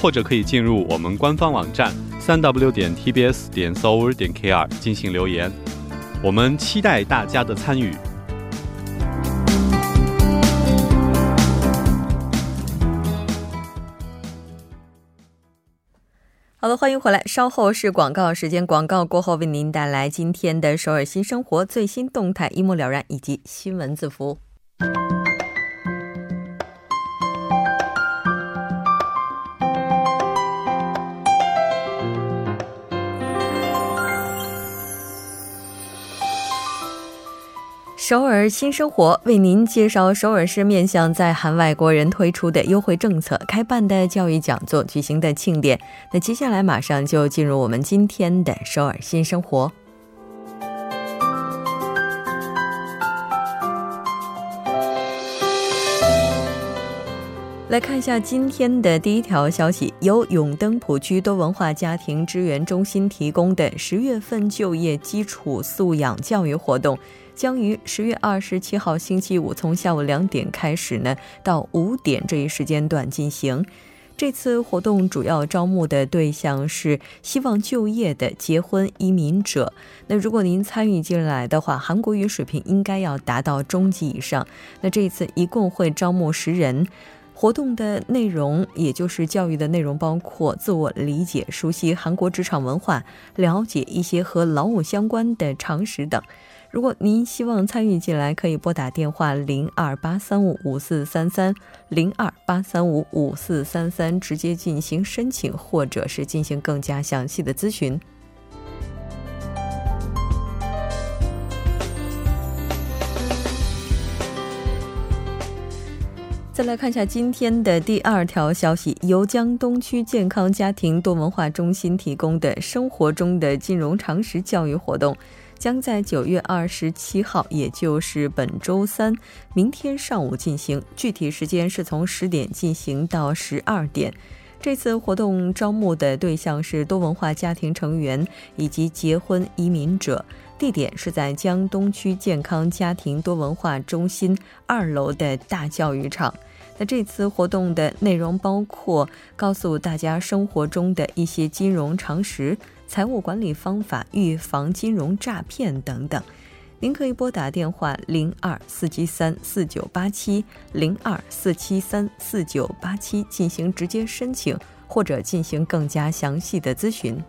或者可以进入我们官方网站三 w 点 tbs 点 s o u r 点 kr 进行留言，我们期待大家的参与。好了，欢迎回来。稍后是广告时间，广告过后为您带来今天的首尔新生活最新动态，一目了然，以及新闻字符。首尔新生活为您介绍首尔市面向在韩外国人推出的优惠政策、开办的教育讲座、举行的庆典。那接下来马上就进入我们今天的首尔新生活。来看一下今天的第一条消息，由永登浦区多文化家庭支援中心提供的十月份就业基础素养教育活动。将于十月二十七号星期五从下午两点开始呢，到五点这一时间段进行。这次活动主要招募的对象是希望就业的结婚移民者。那如果您参与进来的话，韩国语水平应该要达到中级以上。那这一次一共会招募十人。活动的内容，也就是教育的内容，包括自我理解、熟悉韩国职场文化、了解一些和劳务相关的常识等。如果您希望参与进来，可以拨打电话零二八三五五四三三零二八三五五四三三直接进行申请，或者是进行更加详细的咨询。再来看一下今天的第二条消息，由江东区健康家庭多文化中心提供的生活中的金融常识教育活动。将在九月二十七号，也就是本周三，明天上午进行。具体时间是从十点进行到十二点。这次活动招募的对象是多文化家庭成员以及结婚移民者。地点是在江东区健康家庭多文化中心二楼的大教育场。那这次活动的内容包括告诉大家生活中的一些金融常识。财务管理方法、预防金融诈骗等等，您可以拨打电话零二四七三四九八七零二四七三四九八七进行直接申请，或者进行更加详细的咨询。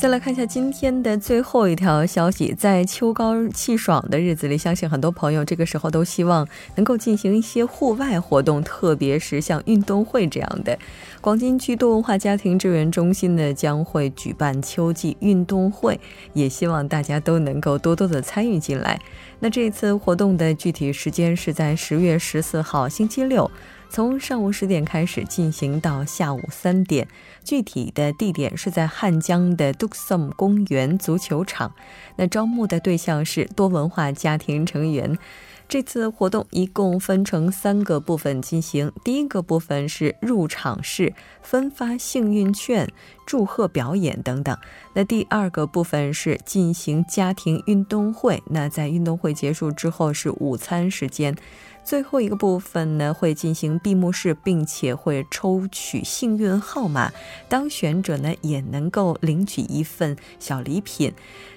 再来看一下今天的最后一条消息，在秋高气爽的日子里，相信很多朋友这个时候都希望能够进行一些户外活动，特别是像运动会这样的。广金区多文化家庭支援中心呢将会举办秋季运动会，也希望大家都能够多多的参与进来。那这次活动的具体时间是在十月十四号星期六。从上午十点开始进行到下午三点，具体的地点是在汉江的 Duksum 公园足球场。那招募的对象是多文化家庭成员。这次活动一共分成三个部分进行。第一个部分是入场式分发幸运券、祝贺表演等等。那第二个部分是进行家庭运动会。那在运动会结束之后是午餐时间。最后一个部分呢，会进行闭幕式，并且会抽取幸运号码，当选者呢也能够领取一份小礼品。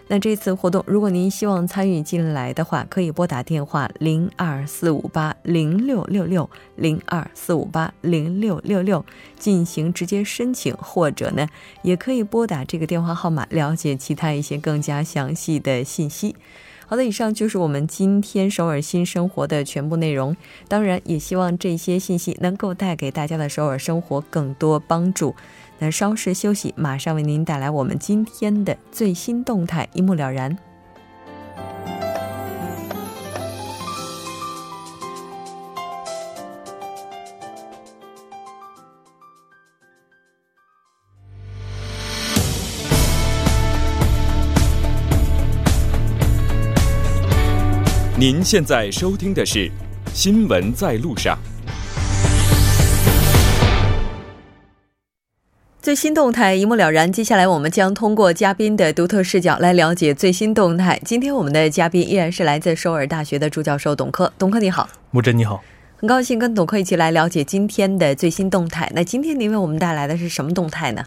那这次活动，如果您希望参与进来的话，可以拨打电话零二四五八零六六六零二四五八零六六六进行直接申请，或者呢，也可以拨打这个电话号码了解其他一些更加详细的信息。好的，以上就是我们今天首尔新生活的全部内容。当然，也希望这些信息能够带给大家的首尔生活更多帮助。那稍事休息，马上为您带来我们今天的最新动态，一目了然。您现在收听的是《新闻在路上》。最新动态一目了然。接下来，我们将通过嘉宾的独特视角来了解最新动态。今天我们的嘉宾依然是来自首尔大学的朱教授董科。董科，你好。木真，你好。很高兴跟董科一起来了解今天的最新动态。那今天您为我们带来的是什么动态呢？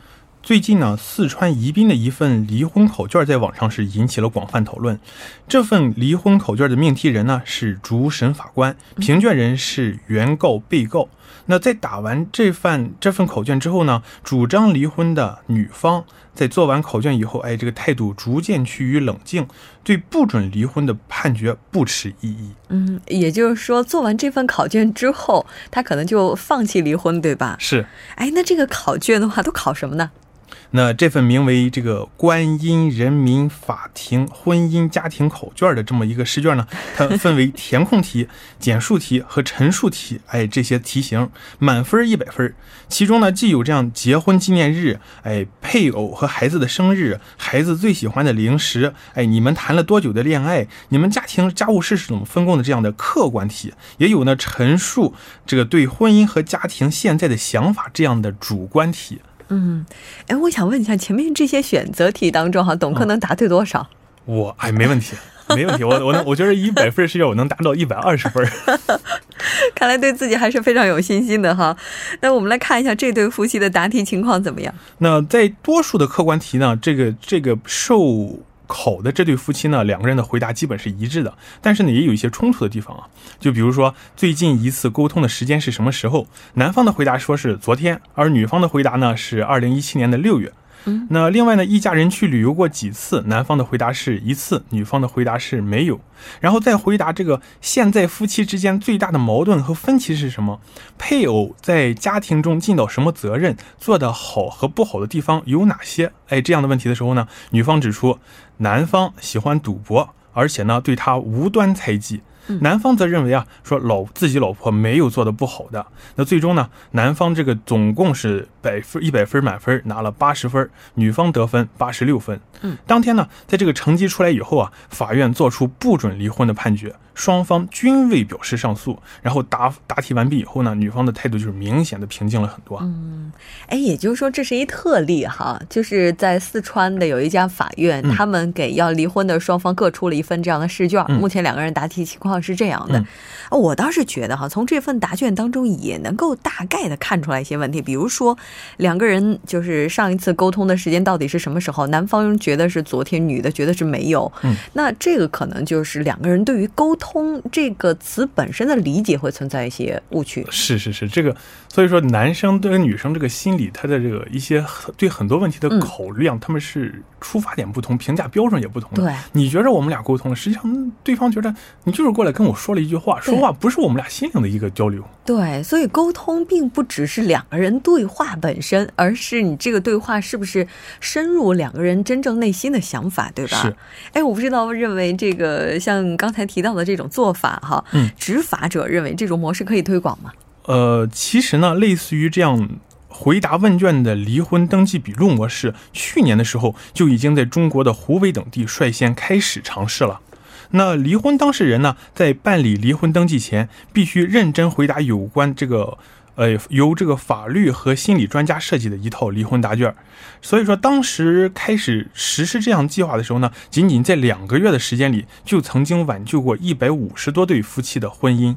最近呢，四川宜宾的一份离婚考卷在网上是引起了广泛讨论。这份离婚考卷的命题人呢是主审法官，评卷人是原告、被告。那在打完这份这份口卷之后呢，主张离婚的女方在做完考卷以后，哎，这个态度逐渐趋于冷静，对不准离婚的判决不持异议。嗯，也就是说，做完这份考卷之后，他可能就放弃离婚，对吧？是。哎，那这个考卷的话，都考什么呢？那这份名为这个观音人民法庭婚姻家庭口卷的这么一个试卷呢，它分为填空题、简述题和陈述题，哎，这些题型满分一百分。其中呢，既有这样结婚纪念日，哎，配偶和孩子的生日，孩子最喜欢的零食，哎，你们谈了多久的恋爱，你们家庭家务事是怎么分工的这样的客观题，也有呢陈述这个对婚姻和家庭现在的想法这样的主观题。嗯，哎，我想问一下，前面这些选择题当中，哈，董克能答对多少？我哎，没问题，没问题，我我能，我觉得一百分试卷我能达到一百二十分。看来对自己还是非常有信心的哈。那我们来看一下这对夫妻的答题情况怎么样？那在多数的客观题呢，这个这个受。考的这对夫妻呢，两个人的回答基本是一致的，但是呢，也有一些冲突的地方啊。就比如说，最近一次沟通的时间是什么时候？男方的回答说是昨天，而女方的回答呢是二零一七年的六月。那另外呢，一家人去旅游过几次？男方的回答是一次，女方的回答是没有。然后再回答这个现在夫妻之间最大的矛盾和分歧是什么？配偶在家庭中尽到什么责任？做得好和不好的地方有哪些？哎，这样的问题的时候呢，女方指出男方喜欢赌博，而且呢对他无端猜忌。男方则认为啊，说老自己老婆没有做的不好的，那最终呢，男方这个总共是百分一百分满分拿了八十分，女方得分八十六分。嗯，当天呢，在这个成绩出来以后啊，法院作出不准离婚的判决。双方均未表示上诉，然后答答题完毕以后呢，女方的态度就是明显的平静了很多。嗯，哎，也就是说这是一特例哈，就是在四川的有一家法院，他们给要离婚的双方各出了一份这样的试卷，目前两个人答题情况是这样的。我倒是觉得哈，从这份答卷当中也能够大概的看出来一些问题，比如说两个人就是上一次沟通的时间到底是什么时候？男方觉得是昨天，女的觉得是没有。嗯，那这个可能就是两个人对于沟通这个词本身的理解会存在一些误区。是是是，这个所以说男生对女生这个心理，他的这个一些对很多问题的口量，他们是出发点不同，评价标准也不同。对，你觉着我们俩沟通了，实际上对方觉得你就是过来跟我说了一句话，说。话不是我们俩心灵的一个交流，对，所以沟通并不只是两个人对话本身，而是你这个对话是不是深入两个人真正内心的想法，对吧？是。哎，我不知道，认为这个像刚才提到的这种做法，哈，嗯，执法者认为这种模式可以推广吗？呃，其实呢，类似于这样回答问卷的离婚登记笔录模式，去年的时候就已经在中国的湖北等地率先开始尝试了。那离婚当事人呢，在办理离婚登记前，必须认真回答有关这个，呃，由这个法律和心理专家设计的一套离婚答卷。所以说，当时开始实施这样计划的时候呢，仅仅在两个月的时间里，就曾经挽救过一百五十多对夫妻的婚姻。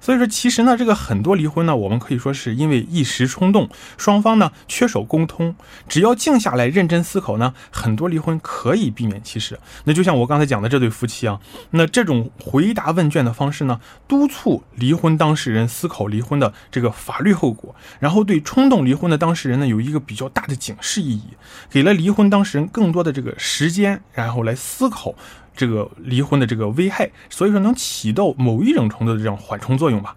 所以说，其实呢，这个很多离婚呢，我们可以说是因为一时冲动，双方呢缺少沟通。只要静下来认真思考呢，很多离婚可以避免。其实，那就像我刚才讲的这对夫妻啊，那这种回答问卷的方式呢，督促离婚当事人思考离婚的这个法律后果，然后对冲动离婚的当事人呢，有一个比较大的警示意义，给了离婚当事人更多的这个时间，然后来思考。这个离婚的这个危害，所以说能起到某一种程度的这种缓冲作用吧。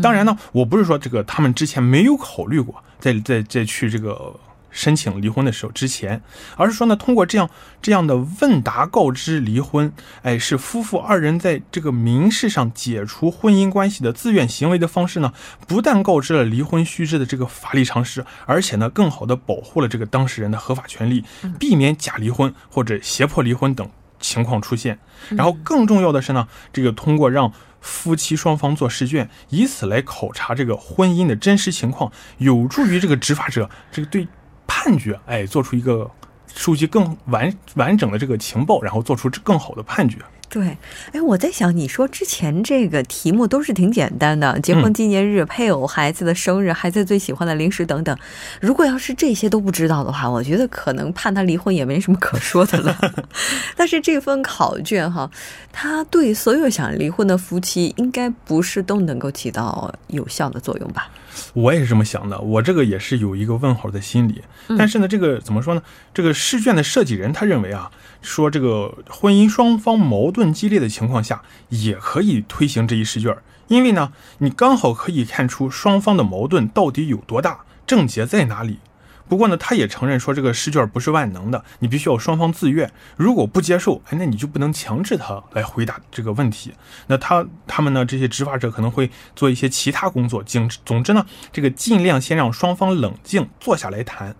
当然呢，我不是说这个他们之前没有考虑过，在在在去这个申请离婚的时候之前，而是说呢，通过这样这样的问答告知离婚，哎，是夫妇二人在这个民事上解除婚姻关系的自愿行为的方式呢，不但告知了离婚须知的这个法律常识，而且呢，更好的保护了这个当事人的合法权利，避免假离婚或者胁迫离婚等。情况出现，然后更重要的是呢，这个通过让夫妻双方做试卷，以此来考察这个婚姻的真实情况，有助于这个执法者这个对判决，哎，做出一个收集更完完整的这个情报，然后做出更好的判决。对，哎，我在想，你说之前这个题目都是挺简单的，结婚纪念日、配偶、孩子的生日、孩子最喜欢的零食等等。如果要是这些都不知道的话，我觉得可能判他离婚也没什么可说的了。但是这份考卷哈，它对所有想离婚的夫妻，应该不是都能够起到有效的作用吧？我也是这么想的，我这个也是有一个问号的心理。但是呢，这个怎么说呢？这个试卷的设计人他认为啊，说这个婚姻双方矛盾激烈的情况下，也可以推行这一试卷，因为呢，你刚好可以看出双方的矛盾到底有多大，症结在哪里。不过呢，他也承认说这个试卷不是万能的，你必须要双方自愿。如果不接受，哎，那你就不能强制他来回答这个问题。那他他们呢，这些执法者可能会做一些其他工作。总总之呢，这个尽量先让双方冷静坐下来谈。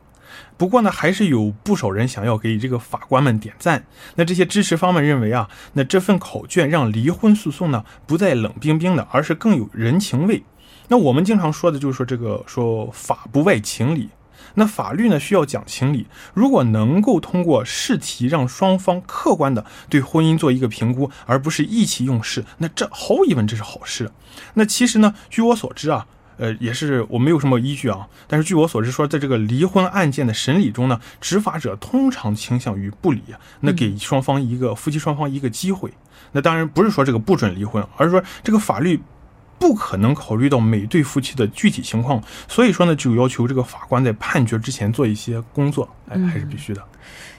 不过呢，还是有不少人想要给这个法官们点赞。那这些支持方们认为啊，那这份考卷让离婚诉讼呢不再冷冰冰的，而是更有人情味。那我们经常说的就是说这个说法不外情理。那法律呢需要讲情理，如果能够通过试题让双方客观的对婚姻做一个评估，而不是意气用事，那这毫无疑问这是好事。那其实呢，据我所知啊，呃，也是我没有什么依据啊，但是据我所知说，在这个离婚案件的审理中呢，执法者通常倾向于不离，那给双方一个夫妻双方一个机会。那当然不是说这个不准离婚，而是说这个法律。不可能考虑到每对夫妻的具体情况，所以说呢，就要求这个法官在判决之前做一些工作，哎，还是必须的。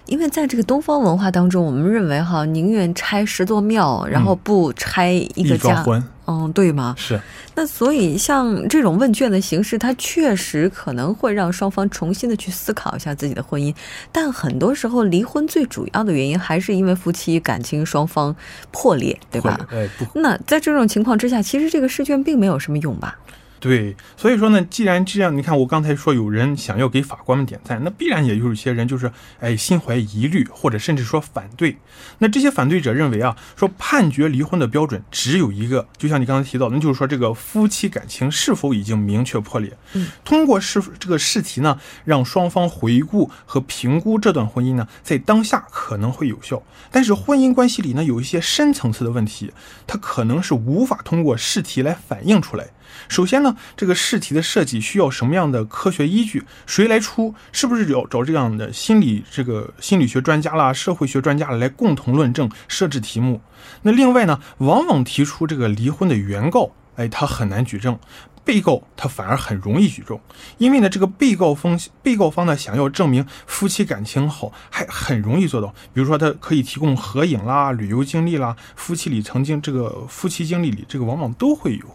因为在这个东方文化当中，我们认为哈，宁愿拆十座庙，然后不拆一个家，嗯，对吗？是。那所以像这种问卷的形式，它确实可能会让双方重新的去思考一下自己的婚姻。但很多时候，离婚最主要的原因还是因为夫妻感情双方破裂，对吧？哎，不。那在这种情况之下，其实这个试卷并没有什么用吧？对，所以说呢，既然这样，你看我刚才说有人想要给法官们点赞，那必然也有一些人就是哎心怀疑虑，或者甚至说反对。那这些反对者认为啊，说判决离婚的标准只有一个，就像你刚才提到，那就是说这个夫妻感情是否已经明确破裂。嗯，通过试这个试题呢，让双方回顾和评估这段婚姻呢，在当下可能会有效，但是婚姻关系里呢，有一些深层次的问题，它可能是无法通过试题来反映出来。首先呢，这个试题的设计需要什么样的科学依据？谁来出？是不是要找这样的心理这个心理学专家啦、社会学专家来共同论证设置题目？那另外呢，往往提出这个离婚的原告，哎，他很难举证；被告他反而很容易举证，因为呢，这个被告方被告方呢想要证明夫妻感情好，还很容易做到。比如说，他可以提供合影啦、旅游经历啦、夫妻里曾经这个夫妻经历里，这个往往都会有。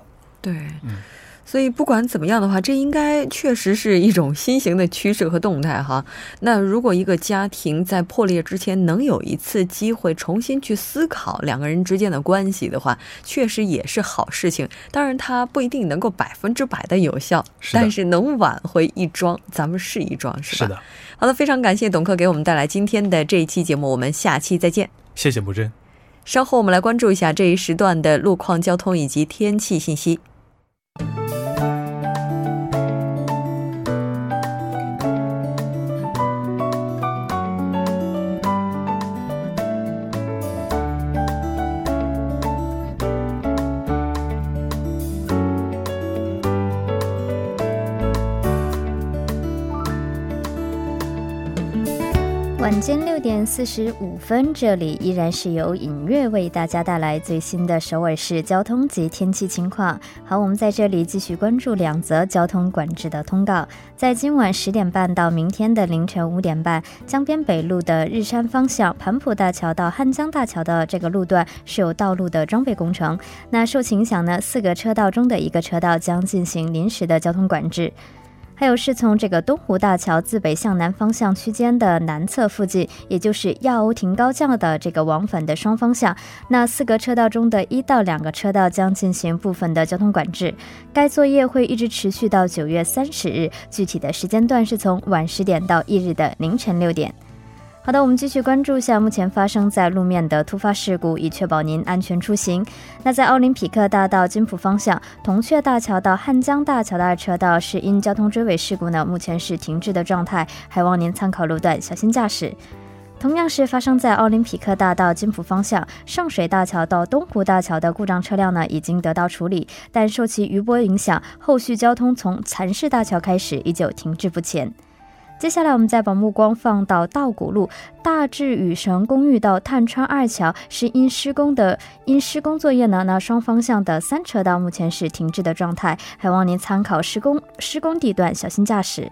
对，嗯所以不管怎么样的话，这应该确实是一种新型的趋势和动态哈。那如果一个家庭在破裂之前能有一次机会重新去思考两个人之间的关系的话，确实也是好事情。当然，它不一定能够百分之百的有效，但是能挽回一桩，咱们试一桩，是吧？是的。好的，非常感谢董克给我们带来今天的这一期节目，我们下期再见。谢谢木真。稍后我们来关注一下这一时段的路况、交通以及天气信息。晚间六点四十五分，这里依然是由影月为大家带来最新的首尔市交通及天气情况。好，我们在这里继续关注两则交通管制的通告。在今晚十点半到明天的凌晨五点半，江边北路的日山方向盘浦大桥到汉江大桥的这个路段是有道路的装备工程。那受其影响呢，四个车道中的一个车道将进行临时的交通管制。还有是从这个东湖大桥自北向南方向区间的南侧附近，也就是亚欧亭高架的这个往返的双方向，那四个车道中的一到两个车道将进行部分的交通管制。该作业会一直持续到九月三十日，具体的时间段是从晚十点到翌日的凌晨六点。好的，我们继续关注一下目前发生在路面的突发事故，以确保您安全出行。那在奥林匹克大道金浦方向，铜雀大桥到汉江大桥的二车道是因交通追尾事故呢，目前是停滞的状态，还望您参考路段，小心驾驶。同样是发生在奥林匹克大道金浦方向，上水大桥到东湖大桥的故障车辆呢，已经得到处理，但受其余波影响，后续交通从蚕市大桥开始依旧停滞不前。接下来，我们再把目光放到道谷路大智雨神公寓到探川二桥，是因施工的因施工作业呢，那双方向的三车道目前是停滞的状态，还望您参考施工施工地段，小心驾驶。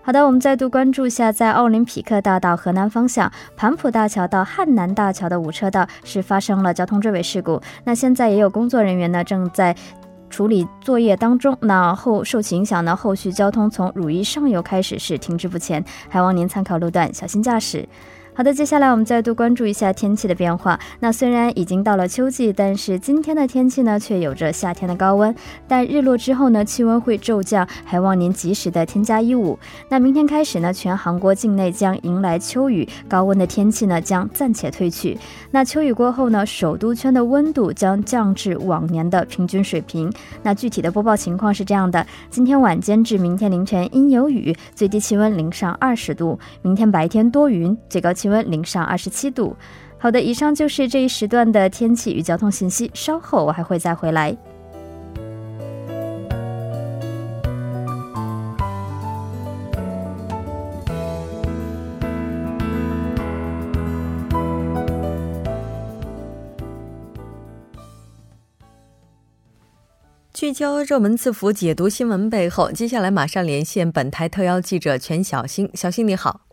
好的，我们再度关注一下，在奥林匹克大道河南方向盘浦大桥到汉南大桥的五车道是发生了交通追尾事故，那现在也有工作人员呢正在。处理作业当中，那后受其影响呢，后续交通从汝矣上游开始是停滞不前，还望您参考路段，小心驾驶。好的，接下来我们再度关注一下天气的变化。那虽然已经到了秋季，但是今天的天气呢，却有着夏天的高温。但日落之后呢，气温会骤降，还望您及时的添加衣物。那明天开始呢，全韩国境内将迎来秋雨，高温的天气呢将暂且退去。那秋雨过后呢，首都圈的温度将降至往年的平均水平。那具体的播报情况是这样的：今天晚间至明天凌晨阴有雨，最低气温零上二十度；明天白天多云，最高气。温零上二十七度。好的，以上就是这一时段的天气与交通信息。稍后我还会再回来。聚焦热门字符，解读新闻背后。接下来马上连线本台特邀记者全小新。小新你好。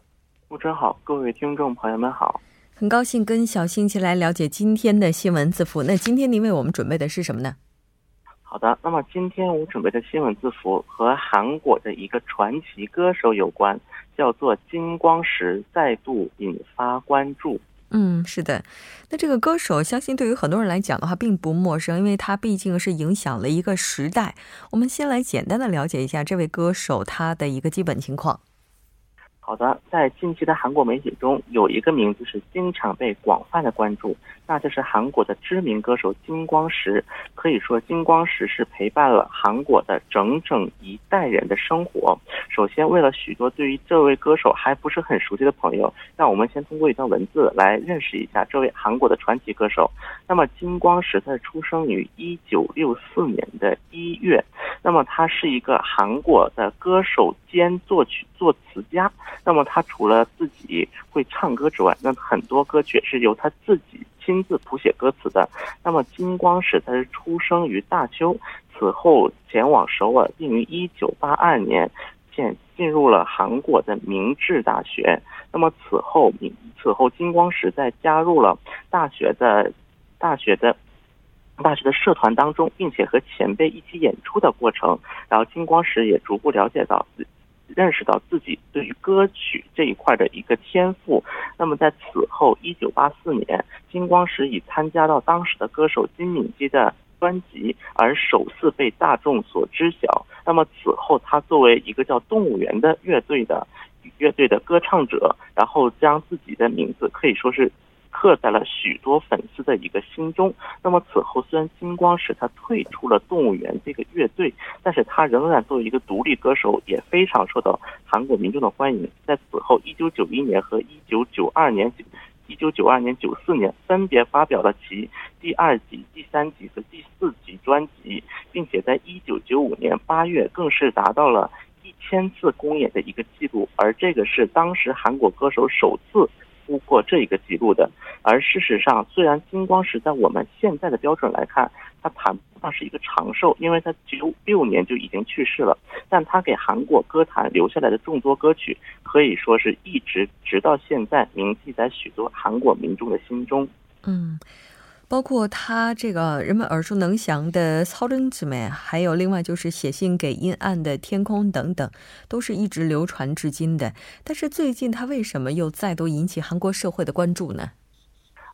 主持人好，各位听众朋友们好，很高兴跟小新一起来了解今天的新闻字符。那今天您为我们准备的是什么呢？好的，那么今天我准备的新闻字符和韩国的一个传奇歌手有关，叫做金光石，再度引发关注。嗯，是的，那这个歌手相信对于很多人来讲的话并不陌生，因为他毕竟是影响了一个时代。我们先来简单的了解一下这位歌手他的一个基本情况。好的，在近期的韩国媒体中，有一个名字是经常被广泛的关注，那就是韩国的知名歌手金光石。可以说，金光石是陪伴了韩国的整整一代人的生活。首先，为了许多对于这位歌手还不是很熟悉的朋友，让我们先通过一段文字来认识一下这位韩国的传奇歌手。那么，金光石他出生于一九六四年的一月，那么他是一个韩国的歌手兼作曲作词家。那么他除了自己会唱歌之外，那很多歌曲是由他自己亲自谱写歌词的。那么金光石他是出生于大邱，此后前往首尔，并于一九八二年进进入了韩国的明治大学。那么此后，此后金光石在加入了大学的大学的大学的社团当中，并且和前辈一起演出的过程，然后金光石也逐步了解到。认识到自己对于歌曲这一块的一个天赋，那么在此后，一九八四年，金光石以参加到当时的歌手金敏基的专辑而首次被大众所知晓。那么此后，他作为一个叫动物园的乐队的乐队的歌唱者，然后将自己的名字可以说是。刻在了许多粉丝的一个心中。那么此后，虽然金光石他退出了动物园这个乐队，但是他仍然作为一个独立歌手，也非常受到韩国民众的欢迎。在此后，一九九一年和一九九二年、一九九二年、九四年分别发表了其第二集、第三集和第四集专辑，并且在一九九五年八月更是达到了一千次公演的一个记录，而这个是当时韩国歌手首次突破这一个记录的。而事实上，虽然金光石在我们现在的标准来看，它谈不上是一个长寿，因为他九六年就已经去世了，但他给韩国歌坛留下来的众多歌曲，可以说是一直直到现在铭记在许多韩国民众的心中。嗯。包括他这个人们耳熟能详的《操真姊妹》，还有另外就是写信给阴暗的天空等等，都是一直流传至今的。但是最近他为什么又再度引起韩国社会的关注呢？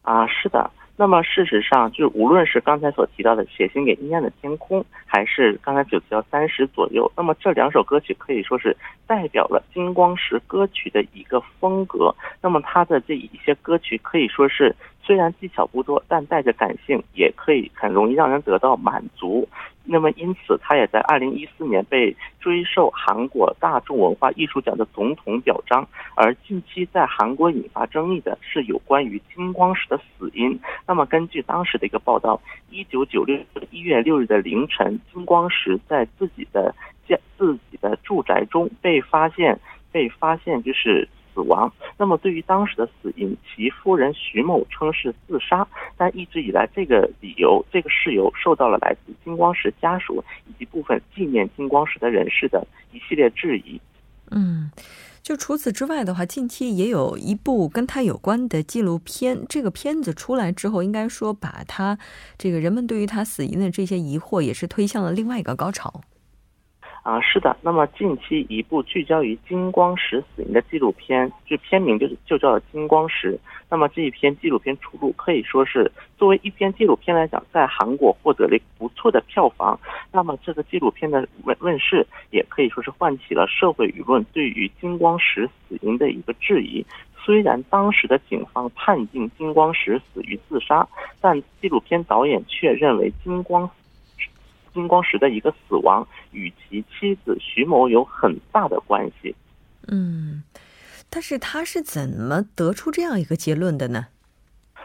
啊，是的。那么事实上，就无论是刚才所提到的《写信给阴暗的天空》，还是刚才所提到《三十左右》，那么这两首歌曲可以说是代表了金光石歌曲的一个风格。那么他的这一些歌曲可以说是。虽然技巧不多，但带着感性，也可以很容易让人得到满足。那么，因此他也在二零一四年被追授韩国大众文化艺术奖的总统表彰。而近期在韩国引发争议的是有关于金光石的死因。那么，根据当时的一个报道，一九九六一月六日的凌晨，金光石在自己的家自己的住宅中被发现，被发现就是。死亡。那么，对于当时的死因，其夫人徐某称是自杀，但一直以来，这个理由、这个事由受到了来自金光石家属以及部分纪念金光石的人士的一系列质疑。嗯，就除此之外的话，近期也有一部跟他有关的纪录片。这个片子出来之后，应该说把他这个人们对于他死因的这些疑惑，也是推向了另外一个高潮。啊，是的。那么近期一部聚焦于金光石死因的纪录片，就片名就是就叫《金光石》。那么这一篇纪录片出炉，可以说是作为一篇纪录片来讲，在韩国获得了不错的票房。那么这个纪录片的问问世，也可以说是唤起了社会舆论对于金光石死因的一个质疑。虽然当时的警方判定金光石死于自杀，但纪录片导演却认为金光。金光石的一个死亡与其妻子徐某有很大的关系。嗯，但是他是怎么得出这样一个结论的呢？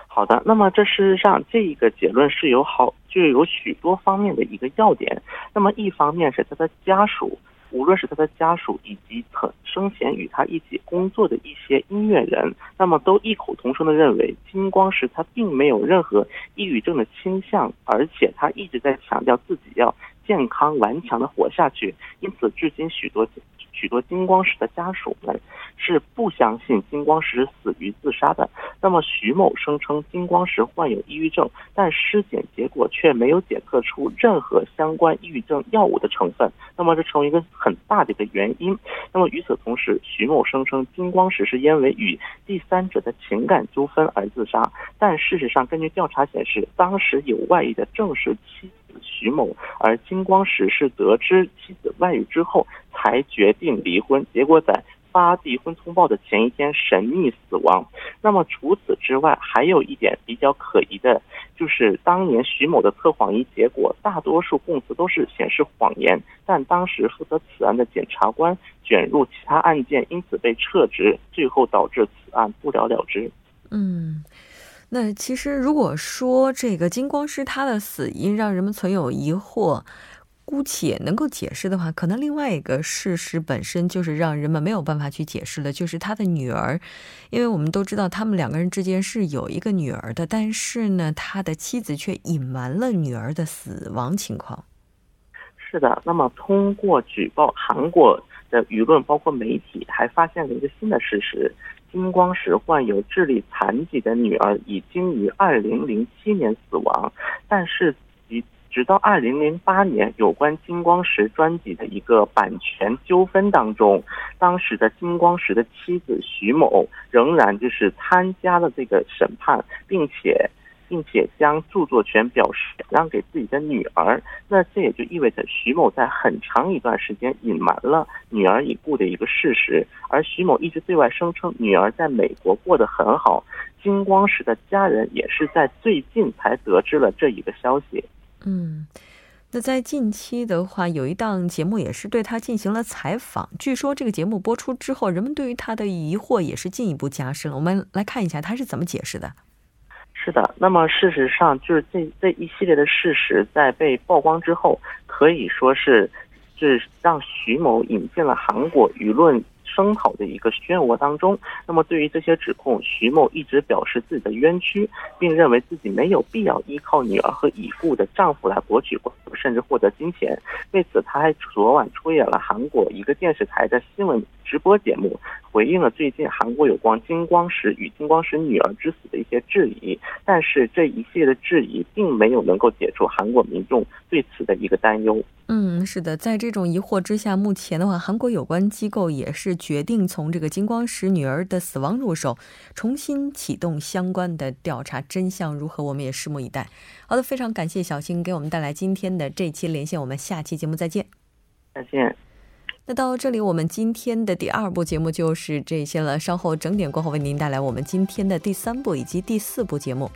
好的，那么这事实上这一个结论是有好就有许多方面的一个要点。那么一方面是他的家属。无论是他的家属以及曾生前与他一起工作的一些音乐人，那么都异口同声的认为，金光石他并没有任何抑郁症的倾向，而且他一直在强调自己要健康顽强的活下去。因此，至今许多。许多金光石的家属们是不相信金光石死于自杀的。那么徐某声称金光石患有抑郁症，但尸检结果却没有检测出任何相关抑郁症药物的成分。那么这成为一个很大的一个原因。那么与此同时，徐某声称金光石是因为与第三者的情感纠纷而自杀，但事实上根据调查显示，当时有外遇的正是妻。徐某，而金光石是得知妻子外遇之后才决定离婚，结果在发离婚通报的前一天神秘死亡。那么除此之外，还有一点比较可疑的，就是当年徐某的测谎仪结果，大多数供词都是显示谎言，但当时负责此案的检察官卷入其他案件，因此被撤职，最后导致此案不了了之。嗯。那其实，如果说这个金光师他的死因让人们存有疑惑，姑且能够解释的话，可能另外一个事实本身就是让人们没有办法去解释的，就是他的女儿，因为我们都知道他们两个人之间是有一个女儿的，但是呢，他的妻子却隐瞒了女儿的死亡情况。是的，那么通过举报，韩国的舆论包括媒体还发现了一个新的事实。金光石患有智力残疾的女儿已经于二零零七年死亡，但是直直到二零零八年，有关金光石专辑的一个版权纠纷当中，当时的金光石的妻子徐某仍然就是参加了这个审判，并且。并且将著作权表示让给自己的女儿，那这也就意味着徐某在很长一段时间隐瞒了女儿已故的一个事实，而徐某一直对外声称女儿在美国过得很好。金光石的家人也是在最近才得知了这一个消息。嗯，那在近期的话，有一档节目也是对他进行了采访，据说这个节目播出之后，人们对于他的疑惑也是进一步加深。我们来看一下他是怎么解释的。是的，那么事实上，就是这这一系列的事实在被曝光之后，可以说是是让徐某引进了韩国舆论。声讨的一个漩涡当中，那么对于这些指控，徐某一直表示自己的冤屈，并认为自己没有必要依靠女儿和已故的丈夫来博取甚至获得金钱。为此，他还昨晚出演了韩国一个电视台的新闻直播节目，回应了最近韩国有关金光石与金光石女儿之死的一些质疑。但是这一系列的质疑，并没有能够解除韩国民众对此的一个担忧。嗯，是的，在这种疑惑之下，目前的话，韩国有关机构也是决定从这个金光石女儿的死亡入手，重新启动相关的调查，真相如何，我们也拭目以待。好的，非常感谢小新给我们带来今天的这期连线，我们下期节目再见。再见。那到这里，我们今天的第二部节目就是这些了。稍后整点过后，为您带来我们今天的第三部以及第四部节目。